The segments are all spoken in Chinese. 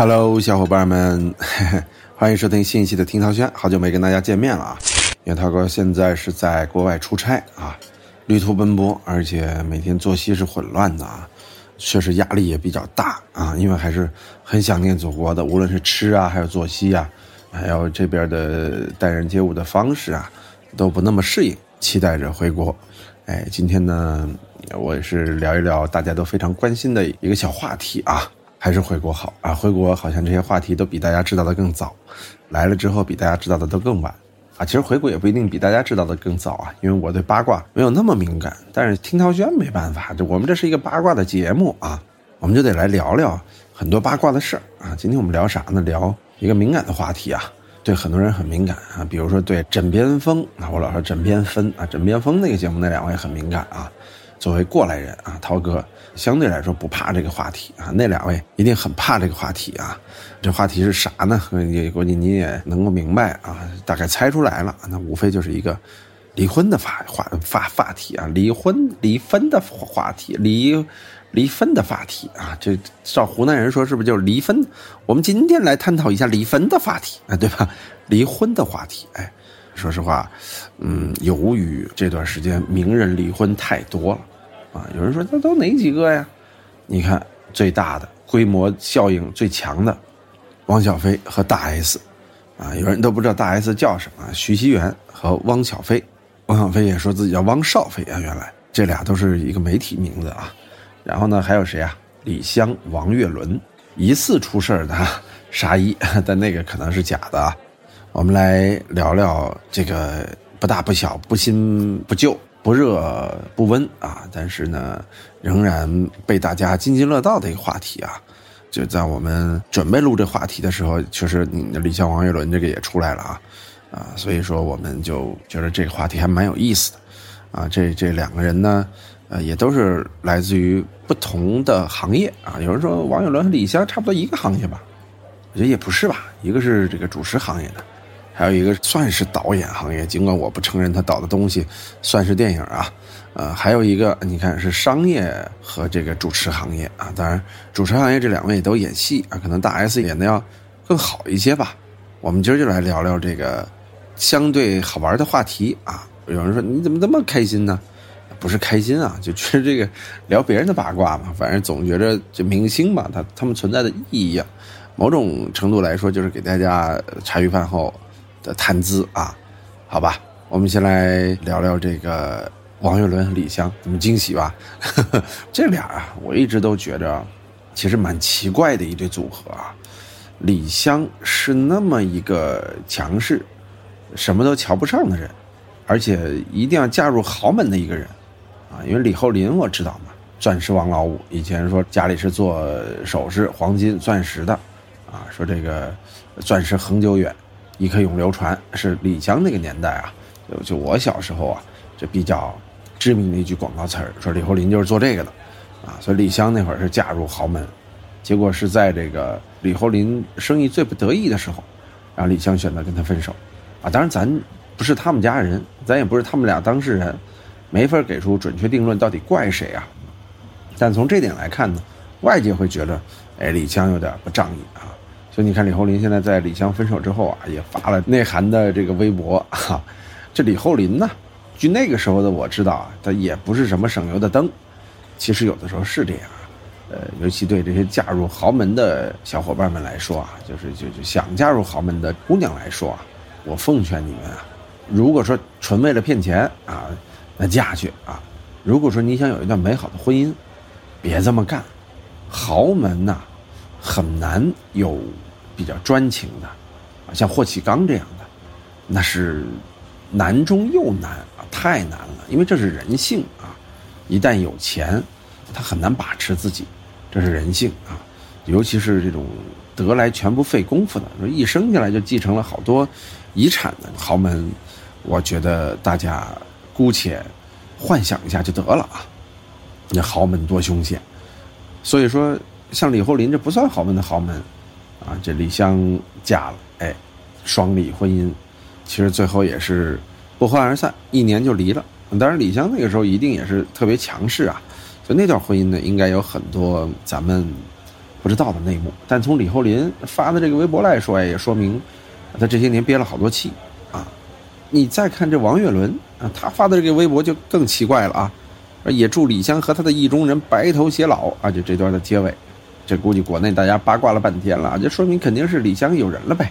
Hello，小伙伴们，欢迎收听新一期的听涛轩。好久没跟大家见面了啊，因为涛哥现在是在国外出差啊，旅途奔波，而且每天作息是混乱的啊，确实压力也比较大啊，因为还是很想念祖国的，无论是吃啊，还有作息啊，还有这边的待人接物的方式啊，都不那么适应，期待着回国。哎，今天呢，我也是聊一聊大家都非常关心的一个小话题啊，还是回国好啊？回国好像这些话题都比大家知道的更早，来了之后比大家知道的都更晚啊。其实回国也不一定比大家知道的更早啊，因为我对八卦没有那么敏感。但是听涛轩没办法，这我们这是一个八卦的节目啊，我们就得来聊聊很多八卦的事儿啊。今天我们聊啥呢？聊一个敏感的话题啊。对很多人很敏感啊，比如说对枕边风啊，我老说枕边风啊，枕边风那个节目那两位很敏感啊。作为过来人啊，涛哥相对来说不怕这个话题啊，那两位一定很怕这个话题啊。这话题是啥呢？也估计你也能够明白啊，大概猜出来了。那无非就是一个离婚的话话话话题啊，离婚离婚的话题离。离婚的话题啊，这照湖南人说是不是就是离婚？我们今天来探讨一下离婚的话题啊，对吧？离婚的话题，哎，说实话，嗯，由于这段时间名人离婚太多了啊，有人说那都哪几个呀？你看最大的规模效应最强的，汪小菲和大 S，啊，有人都不知道大 S 叫什么，徐熙媛和汪小菲，汪小菲也说自己叫汪少菲啊，原来这俩都是一个媒体名字啊。然后呢，还有谁啊？李湘、王岳伦，疑似出事的沙溢，但那个可能是假的啊。我们来聊聊这个不大不小、不新不旧、不热不温啊，但是呢，仍然被大家津津乐道的一个话题啊。就在我们准备录这话题的时候，确实李湘、王岳伦这个也出来了啊啊，所以说我们就觉得这个话题还蛮有意思的啊。这这两个人呢。呃，也都是来自于不同的行业啊。有人说王岳伦和李湘差不多一个行业吧，我觉得也不是吧。一个是这个主持行业的，还有一个算是导演行业，尽管我不承认他导的东西算是电影啊。呃，还有一个你看是商业和这个主持行业啊。当然，主持行业这两位都演戏啊，可能大 S 演的要更好一些吧。我们今儿就来聊聊这个相对好玩的话题啊。有人说你怎么这么开心呢？不是开心啊，就觉得这个聊别人的八卦嘛，反正总觉着这明星嘛，他他们存在的意义啊，某种程度来说就是给大家茶余饭后的谈资啊，好吧，我们先来聊聊这个王岳伦和李湘，怎么惊喜吧？这俩啊，我一直都觉着其实蛮奇怪的一对组合啊。李湘是那么一个强势，什么都瞧不上的人，而且一定要嫁入豪门的一个人。啊，因为李厚霖我知道嘛，钻石王老五以前说家里是做首饰、黄金、钻石的，啊，说这个钻石恒久远，亦可永流传，是李湘那个年代啊，就就我小时候啊，这比较知名的一句广告词儿，说李厚霖就是做这个的，啊，所以李湘那会儿是嫁入豪门，结果是在这个李厚霖生意最不得意的时候，然后李湘选择跟他分手，啊，当然咱不是他们家人，咱也不是他们俩当事人。没法给出准确定论，到底怪谁啊？但从这点来看呢，外界会觉得，哎，李湘有点不仗义啊。所以你看，李厚霖现在在李湘分手之后啊，也发了内涵的这个微博哈。这李厚霖呢，据那个时候的我知道啊，他也不是什么省油的灯。其实有的时候是这样，呃，尤其对这些嫁入豪门的小伙伴们来说啊，就是就就想嫁入豪门的姑娘来说啊，我奉劝你们啊，如果说纯为了骗钱啊。那嫁去啊！如果说你想有一段美好的婚姻，别这么干。豪门呐，很难有比较专情的，啊，像霍启刚这样的，那是难中又难啊，太难了。因为这是人性啊，一旦有钱，他很难把持自己，这是人性啊。尤其是这种得来全不费功夫的，说一生下来就继承了好多遗产的豪门，我觉得大家。姑且幻想一下就得了啊！那豪门多凶险，所以说像李厚霖这不算豪门的豪门啊。这李湘嫁了，哎，双离婚姻，其实最后也是不欢而散，一年就离了。当然，李湘那个时候一定也是特别强势啊，所以那段婚姻呢，应该有很多咱们不知道的内幕。但从李厚林发的这个微博来说，哎也说明他这些年憋了好多气啊。你再看这王岳伦啊，他发的这个微博就更奇怪了啊，也祝李湘和他的意中人白头偕老啊。就这段的结尾，这估计国内大家八卦了半天了，就说明肯定是李湘有人了呗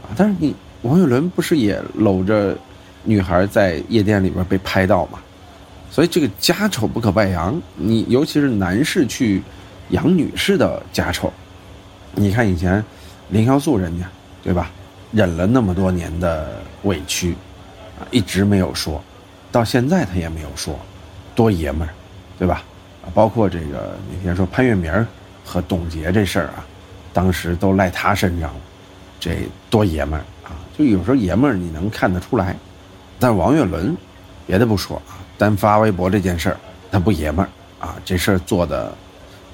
啊。但是你王岳伦不是也搂着女孩在夜店里边被拍到吗？所以这个家丑不可外扬，你尤其是男士去养女士的家丑，你看以前林潇肃人家对吧，忍了那么多年的委屈，啊一直没有说，到现在他也没有说，多爷们儿，对吧？啊，包括这个那天说潘粤明和董洁这事儿啊，当时都赖他身上了，这多爷们儿啊！就有时候爷们儿你能看得出来，但王岳伦，别的不说啊。单发微博这件事儿，他不爷们儿啊，这事儿做的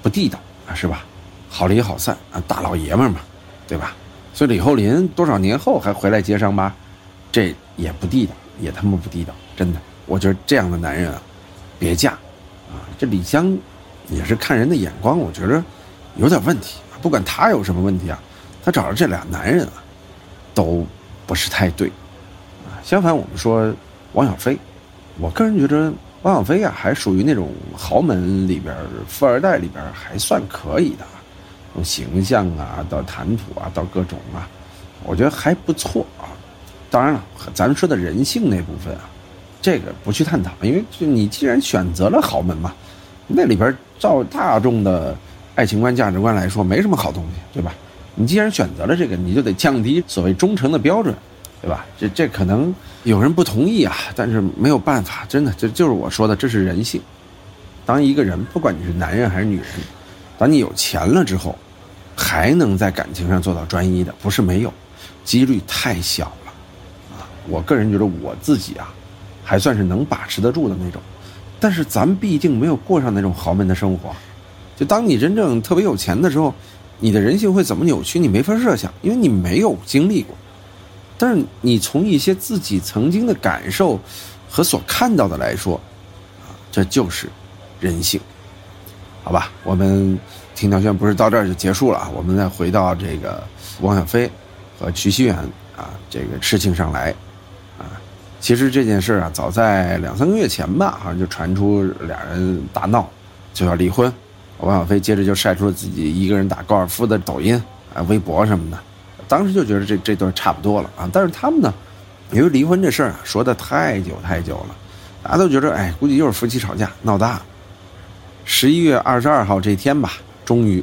不地道啊，是吧？好离好散啊，大老爷们儿嘛，对吧？所以李厚林多少年后还回来接伤疤，这也不地道，也他妈不地道，真的。我觉得这样的男人啊，别嫁啊！这李湘也是看人的眼光，我觉得有点问题。不管他有什么问题啊，他找的这俩男人啊，都不是太对啊。相反，我们说王小飞。我个人觉得汪小菲啊，还属于那种豪门里边富二代里边还算可以的，从形象啊到谈吐啊到各种啊，我觉得还不错啊。当然了，咱们说的人性那部分啊，这个不去探讨，因为你既然选择了豪门嘛，那里边照大众的爱情观价值观来说，没什么好东西，对吧？你既然选择了这个，你就得降低所谓忠诚的标准。对吧？这这可能有人不同意啊，但是没有办法，真的，这就是我说的，这是人性。当一个人，不管你是男人还是女人，当你有钱了之后，还能在感情上做到专一的，不是没有，几率太小了啊！我个人觉得我自己啊，还算是能把持得住的那种。但是咱毕竟没有过上那种豪门的生活，就当你真正特别有钱的时候，你的人性会怎么扭曲，你没法设想，因为你没有经历过。但是你从一些自己曾经的感受和所看到的来说，啊，这就是人性，好吧？我们听条轩不是到这儿就结束了啊？我们再回到这个汪小菲和徐熙媛啊这个事情上来啊。其实这件事啊，早在两三个月前吧，好像就传出俩人大闹，就要离婚。王小飞接着就晒出了自己一个人打高尔夫的抖音啊、微博什么的。当时就觉得这这段差不多了啊，但是他们呢，因为离婚这事儿啊说的太久太久了，大家都觉得哎，估计又是夫妻吵架闹大。十一月二十二号这天吧，终于，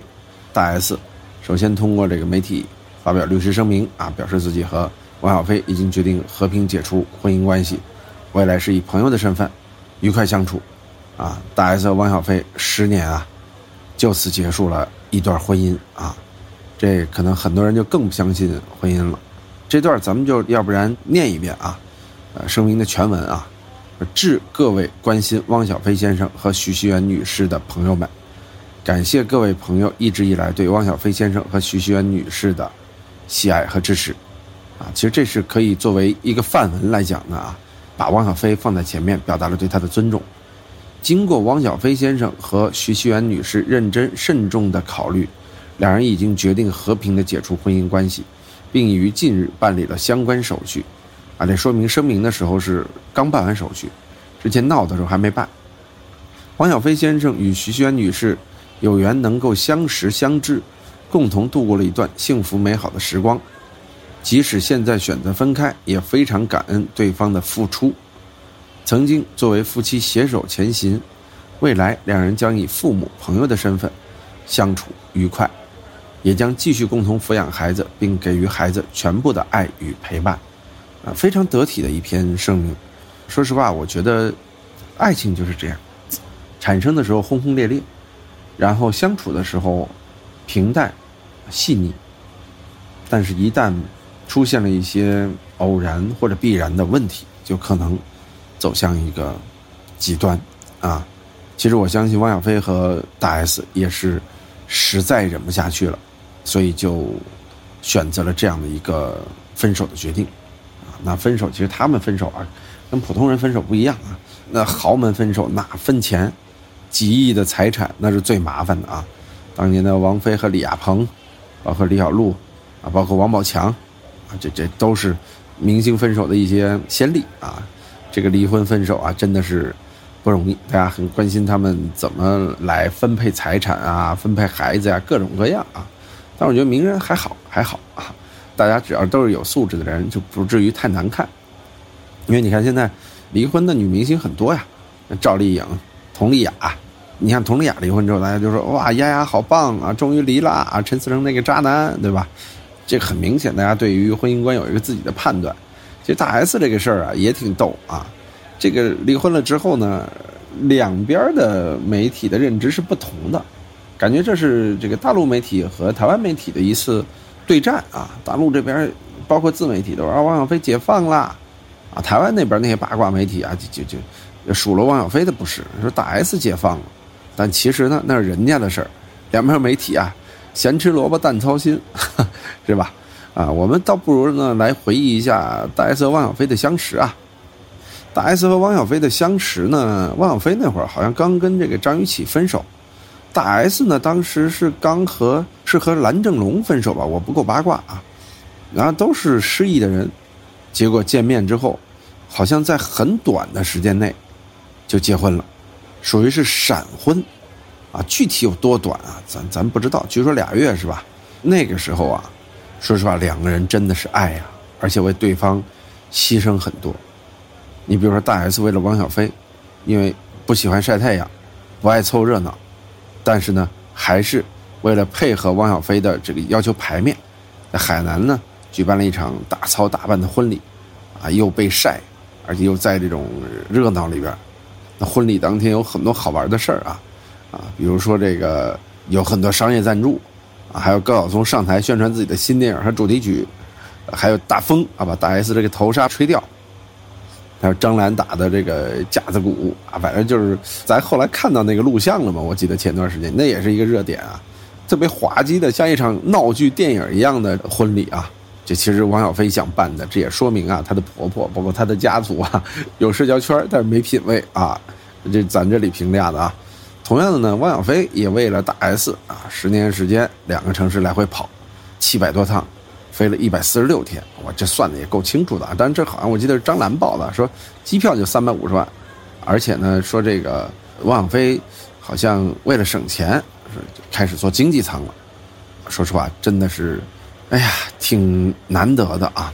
大 S 首先通过这个媒体发表律师声明啊，表示自己和王小飞已经决定和平解除婚姻关系，未来是以朋友的身份愉快相处，啊，大 S 和王小飞十年啊，就此结束了一段婚姻啊。这可能很多人就更不相信婚姻了，这段咱们就要不然念一遍啊，呃，声明的全文啊，致各位关心汪小菲先生和徐熙媛女士的朋友们，感谢各位朋友一直以来对汪小菲先生和徐熙媛女士的喜爱和支持，啊，其实这是可以作为一个范文来讲的啊，把汪小菲放在前面，表达了对他的尊重。经过汪小菲先生和徐熙媛女士认真慎重的考虑。两人已经决定和平的解除婚姻关系，并于近日办理了相关手续。啊，这说明声明的时候是刚办完手续，之前闹的时候还没办。汪小菲先生与徐熙媛女士有缘能够相识相知，共同度过了一段幸福美好的时光。即使现在选择分开，也非常感恩对方的付出。曾经作为夫妻携手前行，未来两人将以父母、朋友的身份相处愉快。也将继续共同抚养孩子，并给予孩子全部的爱与陪伴，啊，非常得体的一篇声明。说实话，我觉得爱情就是这样，产生的时候轰轰烈烈，然后相处的时候平淡细腻，但是一旦出现了一些偶然或者必然的问题，就可能走向一个极端啊。其实我相信汪小菲和大 S 也是实在忍不下去了。所以就选择了这样的一个分手的决定，啊，那分手其实他们分手啊，跟普通人分手不一样啊。那豪门分手那分钱，几亿的财产那是最麻烦的啊。当年的王菲和李亚鹏，包括李小璐，啊，包括王宝强，啊，这这都是明星分手的一些先例啊。这个离婚分手啊，真的是不容易，大家很关心他们怎么来分配财产啊，分配孩子呀，各种各样啊。但我觉得名人还好，还好啊。大家只要都是有素质的人，就不至于太难看。因为你看现在离婚的女明星很多呀，赵丽颖、佟丽娅。你看佟丽娅离婚之后，大家就说哇，丫丫好棒啊，终于离了啊，陈思诚那个渣男，对吧？这很明显，大家对于婚姻观有一个自己的判断。其实大 S 这个事儿啊，也挺逗啊。这个离婚了之后呢，两边的媒体的认知是不同的，感觉这是这个大陆媒体和台湾媒体的一次。对战啊！大陆这边包括自媒体都说汪小菲解放啦，啊，台湾那边那些八卦媒体啊，就就就数落汪小菲的不是，说大 S 解放了，但其实呢，那是人家的事儿。两边媒体啊，咸吃萝卜淡操心，是吧？啊，我们倒不如呢来回忆一下大 S 和汪小菲的相识啊。大 S 和汪小菲的相识呢，汪小菲那会儿好像刚跟这个张雨绮分手。大 S 呢，当时是刚和是和蓝正龙分手吧，我不够八卦啊。然后都是失意的人，结果见面之后，好像在很短的时间内就结婚了，属于是闪婚啊。具体有多短啊？咱咱不知道，据说俩月是吧？那个时候啊，说实话，两个人真的是爱呀，而且为对方牺牲很多。你比如说大 S 为了汪小菲，因为不喜欢晒太阳，不爱凑热闹。但是呢，还是为了配合汪小菲的这个要求排面，在海南呢举办了一场大操大办的婚礼，啊，又被晒，而且又在这种热闹里边。那婚礼当天有很多好玩的事儿啊，啊，比如说这个有很多商业赞助，还有高晓松上台宣传自己的新电影和主题曲，还有大风啊把大 S 这个头纱吹掉。还有张兰打的这个架子鼓啊，反正就是咱后来看到那个录像了嘛。我记得前段时间那也是一个热点啊，特别滑稽的，像一场闹剧电影一样的婚礼啊。这其实王小飞想办的，这也说明啊，她的婆婆包括她的家族啊，有社交圈，但是没品位啊。这咱这里评价的啊。同样的呢，汪小菲也为了大 S 啊，十年时间两个城市来回跑，七百多趟。飞了一百四十六天，我这算的也够清楚的啊！但是这好像我记得是张兰报的，说机票就三百五十万，而且呢说这个汪小菲好像为了省钱，开始坐经济舱了。说实话，真的是，哎呀，挺难得的啊！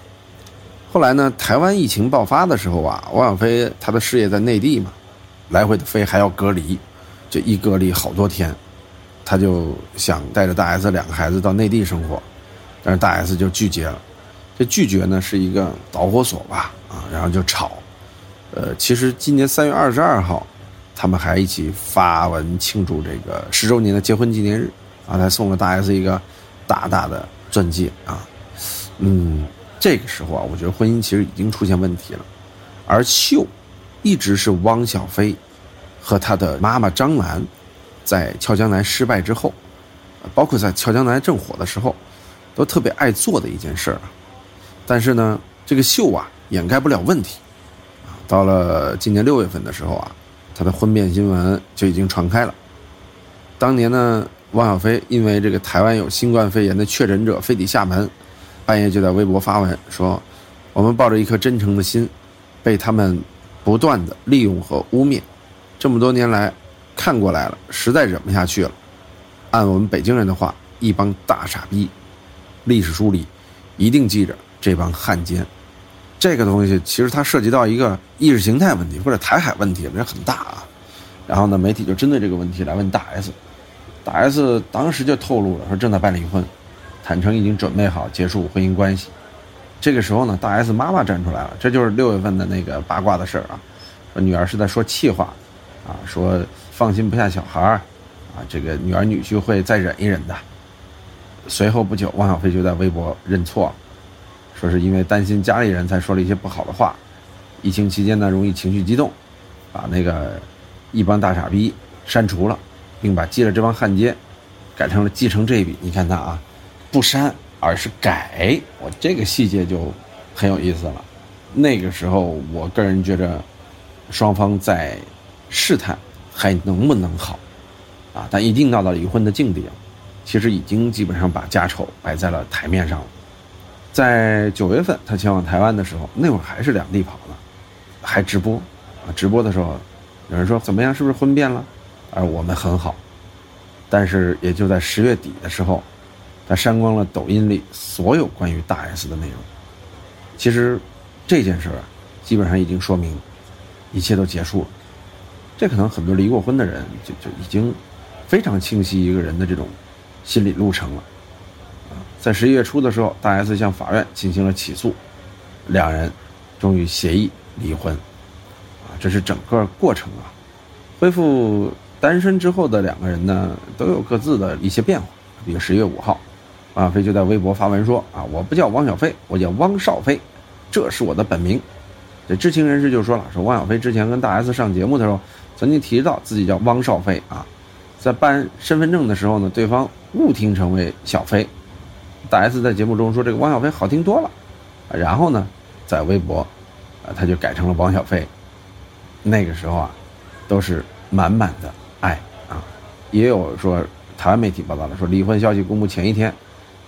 后来呢，台湾疫情爆发的时候啊，汪小菲他的事业在内地嘛，来回的飞还要隔离，这一隔离好多天，他就想带着大 S 两个孩子到内地生活。但是大 S 就拒绝了，这拒绝呢是一个导火索吧，啊，然后就吵，呃，其实今年三月二十二号，他们还一起发文庆祝这个十周年的结婚纪念日，啊，还送了大 S 一个大大的钻戒啊，嗯，这个时候啊，我觉得婚姻其实已经出现问题了，而秀，一直是汪小菲和他的妈妈张兰，在俏江南失败之后，包括在俏江南正火的时候。都特别爱做的一件事儿，但是呢，这个秀啊掩盖不了问题。到了今年六月份的时候啊，他的婚变新闻就已经传开了。当年呢，汪小菲因为这个台湾有新冠肺炎的确诊者飞抵厦门，半夜就在微博发文说：“我们抱着一颗真诚的心，被他们不断的利用和污蔑，这么多年来看过来了，实在忍不下去了。按我们北京人的话，一帮大傻逼。”历史书里一定记着这帮汉奸，这个东西其实它涉及到一个意识形态问题或者台海问题，这很大啊。然后呢，媒体就针对这个问题来问大 S，大 S 当时就透露了说正在办离婚，坦诚已经准备好结束婚姻关系。这个时候呢，大 S 妈妈站出来了，这就是六月份的那个八卦的事儿啊，说女儿是在说气话，啊，说放心不下小孩儿，啊，这个女儿女婿会再忍一忍的。随后不久，汪小菲就在微博认错，说是因为担心家里人才说了一些不好的话。疫情期间呢，容易情绪激动，把那个一帮大傻逼删除了，并把记了这帮汉奸改成了继承这笔。你看他啊，不删而是改，我这个细节就很有意思了。那个时候，我个人觉着双方在试探还能不能好啊，但一定闹到离婚的境地。其实已经基本上把家丑摆在了台面上了。在九月份他前往台湾的时候，那会儿还是两地跑呢，还直播，啊，直播的时候，有人说怎么样，是不是婚变了？而我们很好，但是也就在十月底的时候，他删光了抖音里所有关于大 S 的内容。其实这件事儿啊，基本上已经说明一切都结束了。这可能很多离过婚的人就就已经非常清晰一个人的这种心理路程了。啊在十一月初的时候，大 S 向法院进行了起诉，两人终于协议离婚，啊，这是整个过程啊。恢复单身之后的两个人呢，都有各自的一些变化。比如十一月五号，王小飞就在微博发文说：“啊，我不叫王小飞，我叫汪少飞，这是我的本名。”这知情人士就说了：“说汪小菲之前跟大 S 上节目的时候，曾经提到自己叫汪少飞啊，在办身份证的时候呢，对方误听成为小飞。”大 S 在节目中说：“这个汪小菲好听多了。”然后呢，在微博，啊，他就改成了王小飞。那个时候啊，都是满满的爱啊。也有说，台湾媒体报道了，说离婚消息公布前一天，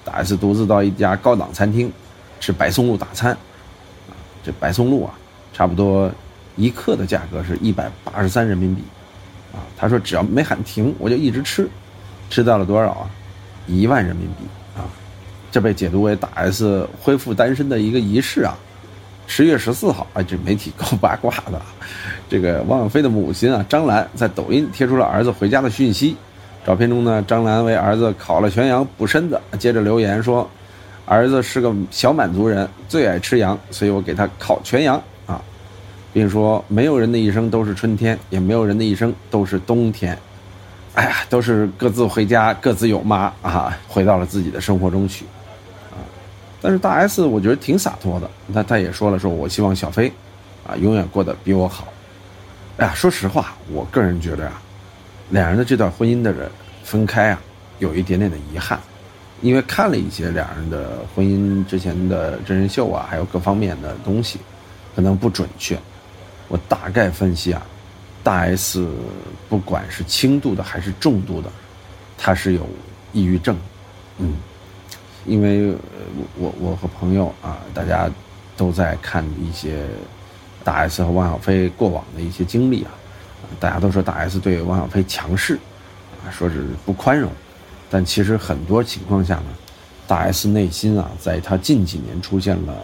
大 S 独自到一家高档餐厅吃白松露大餐。啊，这白松露啊，差不多一克的价格是一百八十三人民币。啊，他说只要没喊停，我就一直吃，吃到了多少啊？一万人民币啊。这被解读为大 S 恢复单身的一个仪式啊！十月十四号，哎，这媒体够八卦的。这个汪小菲的母亲啊，张兰在抖音贴出了儿子回家的讯息。照片中呢，张兰为儿子烤了全羊补身子，接着留言说：“儿子是个小满族人，最爱吃羊，所以我给他烤全羊，并说没有人的一生都是春天，也没有人的一生都是冬天。哎呀，都是各自回家，各自有妈啊，回到了自己的生活中去。”啊但是大 S 我觉得挺洒脱的，他他也说了，说我希望小飞，啊，永远过得比我好。哎呀，说实话，我个人觉得啊，两人的这段婚姻的人分开啊，有一点点的遗憾，因为看了一些两人的婚姻之前的真人秀啊，还有各方面的东西，可能不准确。我大概分析啊，大 S 不管是轻度的还是重度的，他是有抑郁症，嗯。因为我我和朋友啊，大家都在看一些大 S 和汪小菲过往的一些经历啊，大家都说大 S 对汪小菲强势，啊，说是不宽容，但其实很多情况下呢，大 S 内心啊，在他近几年出现了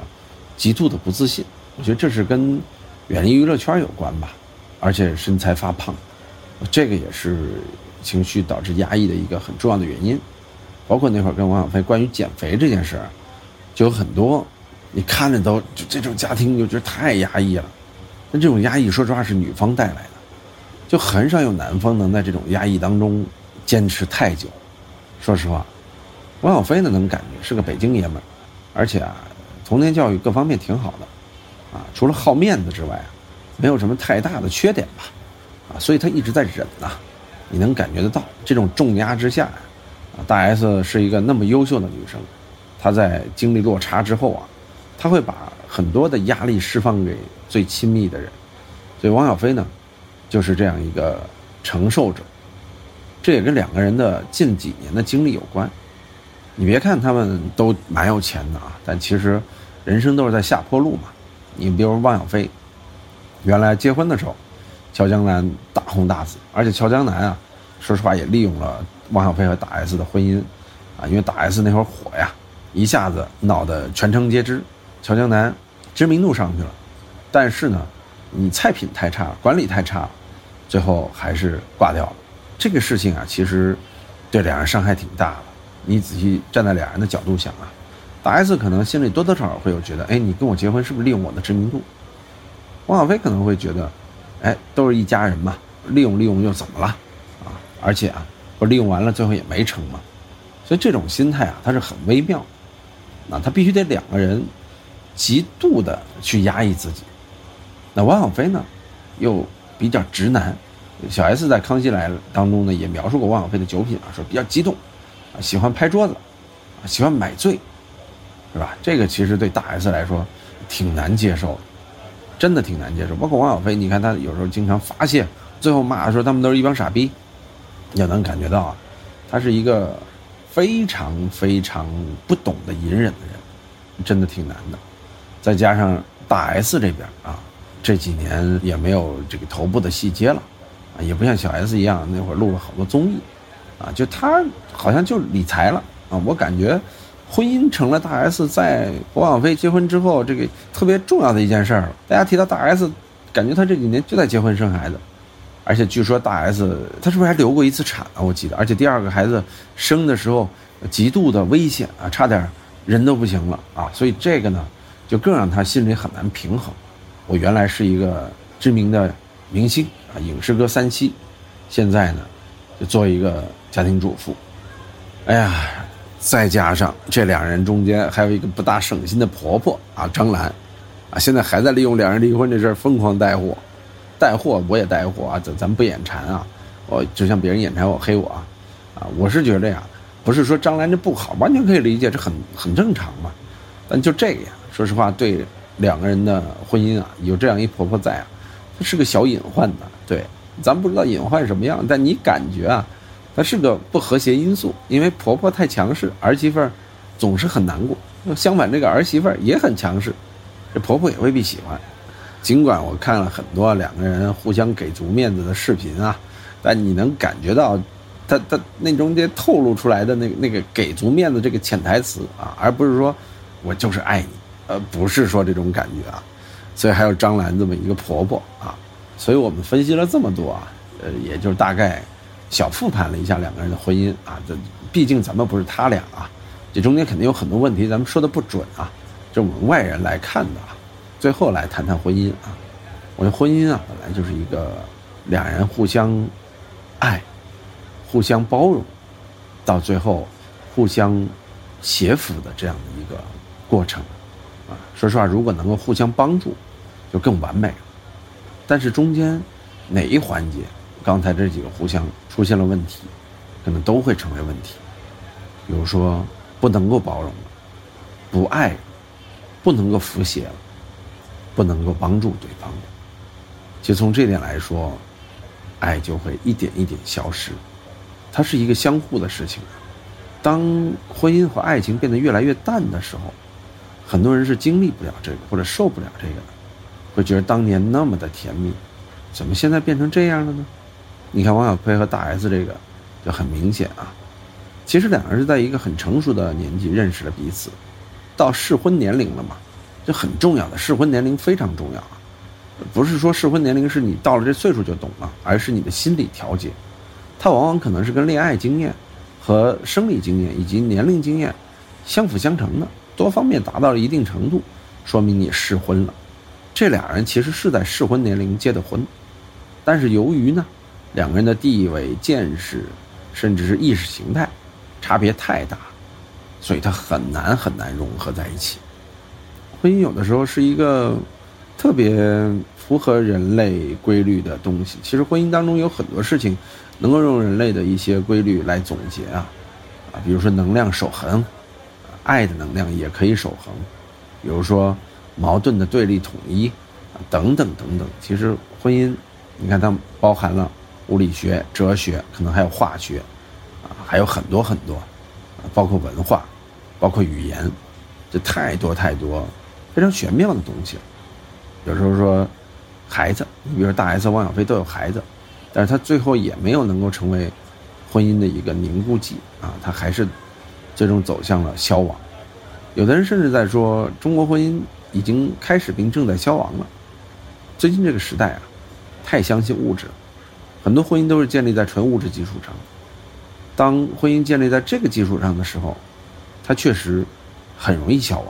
极度的不自信，我觉得这是跟远离娱乐圈有关吧，而且身材发胖，这个也是情绪导致压抑的一个很重要的原因。包括那会儿跟王小飞关于减肥这件事，就有很多，你看着都就这种家庭就觉得太压抑了。那这种压抑，说实话是女方带来的，就很少有男方能在这种压抑当中坚持太久。说实话，王小飞呢能感觉是个北京爷们儿，而且啊，童年教育各方面挺好的，啊，除了好面子之外啊，没有什么太大的缺点吧，啊，所以他一直在忍呐。你能感觉得到这种重压之下啊。大 S 是一个那么优秀的女生，她在经历落差之后啊，她会把很多的压力释放给最亲密的人，所以王小飞呢，就是这样一个承受者。这也跟两个人的近几年的经历有关。你别看他们都蛮有钱的啊，但其实人生都是在下坡路嘛。你比如汪小菲，原来结婚的时候，乔江南大红大紫，而且乔江南啊，说实话也利用了。汪小菲和大 S 的婚姻，啊，因为大 S 那会儿火呀，一下子闹得全城皆知，乔江南知名度上去了，但是呢，你菜品太差，管理太差，最后还是挂掉了。这个事情啊，其实对两人伤害挺大的。你仔细站在两人的角度想啊，大 S 可能心里多多少少会有觉得，哎，你跟我结婚是不是利用我的知名度？汪小菲可能会觉得，哎，都是一家人嘛，利用利用又怎么了？啊，而且啊。不利用完了，最后也没成嘛，所以这种心态啊，它是很微妙，那他必须得两个人极度的去压抑自己。那汪小菲呢，又比较直男，小 S 在《康熙来了》当中呢也描述过汪小菲的酒品啊，说比较激动，啊喜欢拍桌子，啊喜欢买醉，是吧？这个其实对大 S 来说挺难接受，真的挺难接受。包括王小飞，你看他有时候经常发泄，最后骂说他们都是一帮傻逼。也能感觉到啊，他是一个非常非常不懂得隐忍的人，真的挺难的。再加上大 S 这边啊，这几年也没有这个头部的戏接了，啊，也不像小 S 一样那会儿录了好多综艺，啊，就他好像就理财了啊。我感觉，婚姻成了大 S 在和王菲结婚之后这个特别重要的一件事儿了。大家提到大 S，感觉她这几年就在结婚生孩子，而且据说大 S 她是不是还流过一次产啊？我记得，而且第二个孩子生的时候极度的危险啊，差点人都不行了啊。所以这个呢。就更让她心里很难平衡。我原来是一个知名的明星啊，影视歌三栖，现在呢，就做一个家庭主妇。哎呀，再加上这两人中间还有一个不大省心的婆婆啊，张兰，啊，现在还在利用两人离婚这事儿疯狂带货，带货我也带货啊，咱咱不眼馋啊，我就像别人眼馋我黑我啊，啊，我是觉得呀，不是说张兰这不好，完全可以理解，这很很正常嘛，但就这个呀。说实话，对两个人的婚姻啊，有这样一婆婆在啊，她是个小隐患的。对，咱不知道隐患什么样，但你感觉啊，她是个不和谐因素。因为婆婆太强势，儿媳妇儿总是很难过。相反，这个儿媳妇儿也很强势，这婆婆也未必喜欢。尽管我看了很多两个人互相给足面子的视频啊，但你能感觉到，她她那中间透露出来的那那个给足面子这个潜台词啊，而不是说我就是爱你。呃，不是说这种感觉啊，所以还有张兰这么一个婆婆啊，所以我们分析了这么多啊，呃，也就是大概小复盘了一下两个人的婚姻啊，这毕竟咱们不是他俩啊，这中间肯定有很多问题，咱们说的不准啊，这我们外人来看的啊，最后来谈谈婚姻啊，我觉得婚姻啊本来就是一个两人互相爱、互相包容，到最后互相协扶的这样的一个过程。啊，说实话，如果能够互相帮助，就更完美了。但是中间哪一环节，刚才这几个互相出现了问题，可能都会成为问题。比如说，不能够包容了，不爱，不能够服协了，不能够帮助对方了。其实从这点来说，爱就会一点一点消失。它是一个相互的事情。当婚姻和爱情变得越来越淡的时候。很多人是经历不了这个，或者受不了这个的，会觉得当年那么的甜蜜，怎么现在变成这样了呢？你看王小飞和大 S 这个就很明显啊。其实两个人是在一个很成熟的年纪认识了彼此，到适婚年龄了嘛，这很重要的适婚年龄非常重要啊。不是说适婚年龄是你到了这岁数就懂了，而是你的心理调节，它往往可能是跟恋爱经验和生理经验以及年龄经验相辅相成的。多方面达到了一定程度，说明你适婚了。这俩人其实是在适婚年龄结的婚，但是由于呢，两个人的地位、见识，甚至是意识形态差别太大，所以他很难很难融合在一起。婚姻有的时候是一个特别符合人类规律的东西。其实婚姻当中有很多事情，能够用人类的一些规律来总结啊，啊，比如说能量守恒。爱的能量也可以守恒，比如说矛盾的对立统一，等等等等。其实婚姻，你看它包含了物理学、哲学，可能还有化学，啊，还有很多很多，啊包括文化，包括语言，这太多太多非常玄妙的东西。有时候说孩子，你比如说大 S、汪小菲都有孩子，但是他最后也没有能够成为婚姻的一个凝固剂啊，他还是。最终走向了消亡，有的人甚至在说中国婚姻已经开始并正在消亡了。最近这个时代啊，太相信物质了，很多婚姻都是建立在纯物质基础上。当婚姻建立在这个基础上的时候，它确实很容易消亡。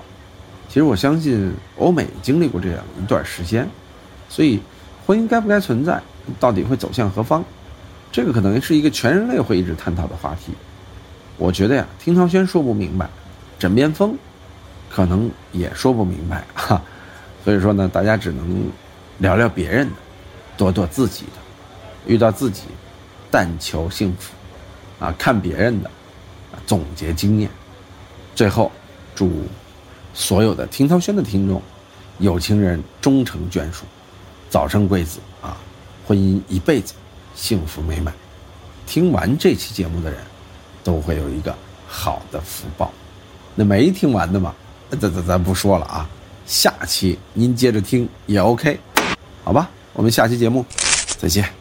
其实我相信欧美经历过这样一段时间，所以婚姻该不该存在，到底会走向何方，这个可能是一个全人类会一直探讨的话题。我觉得呀，听涛轩说不明白，枕边风可能也说不明白哈，所以说呢，大家只能聊聊别人的，躲躲自己的，遇到自己，但求幸福，啊，看别人的，总结经验，最后祝所有的听涛轩的听众，有情人终成眷属，早生贵子啊，婚姻一辈子幸福美满。听完这期节目的人。都会有一个好的福报。那没听完的嘛，咱咱咱不说了啊，下期您接着听也 OK，好吧？我们下期节目再见。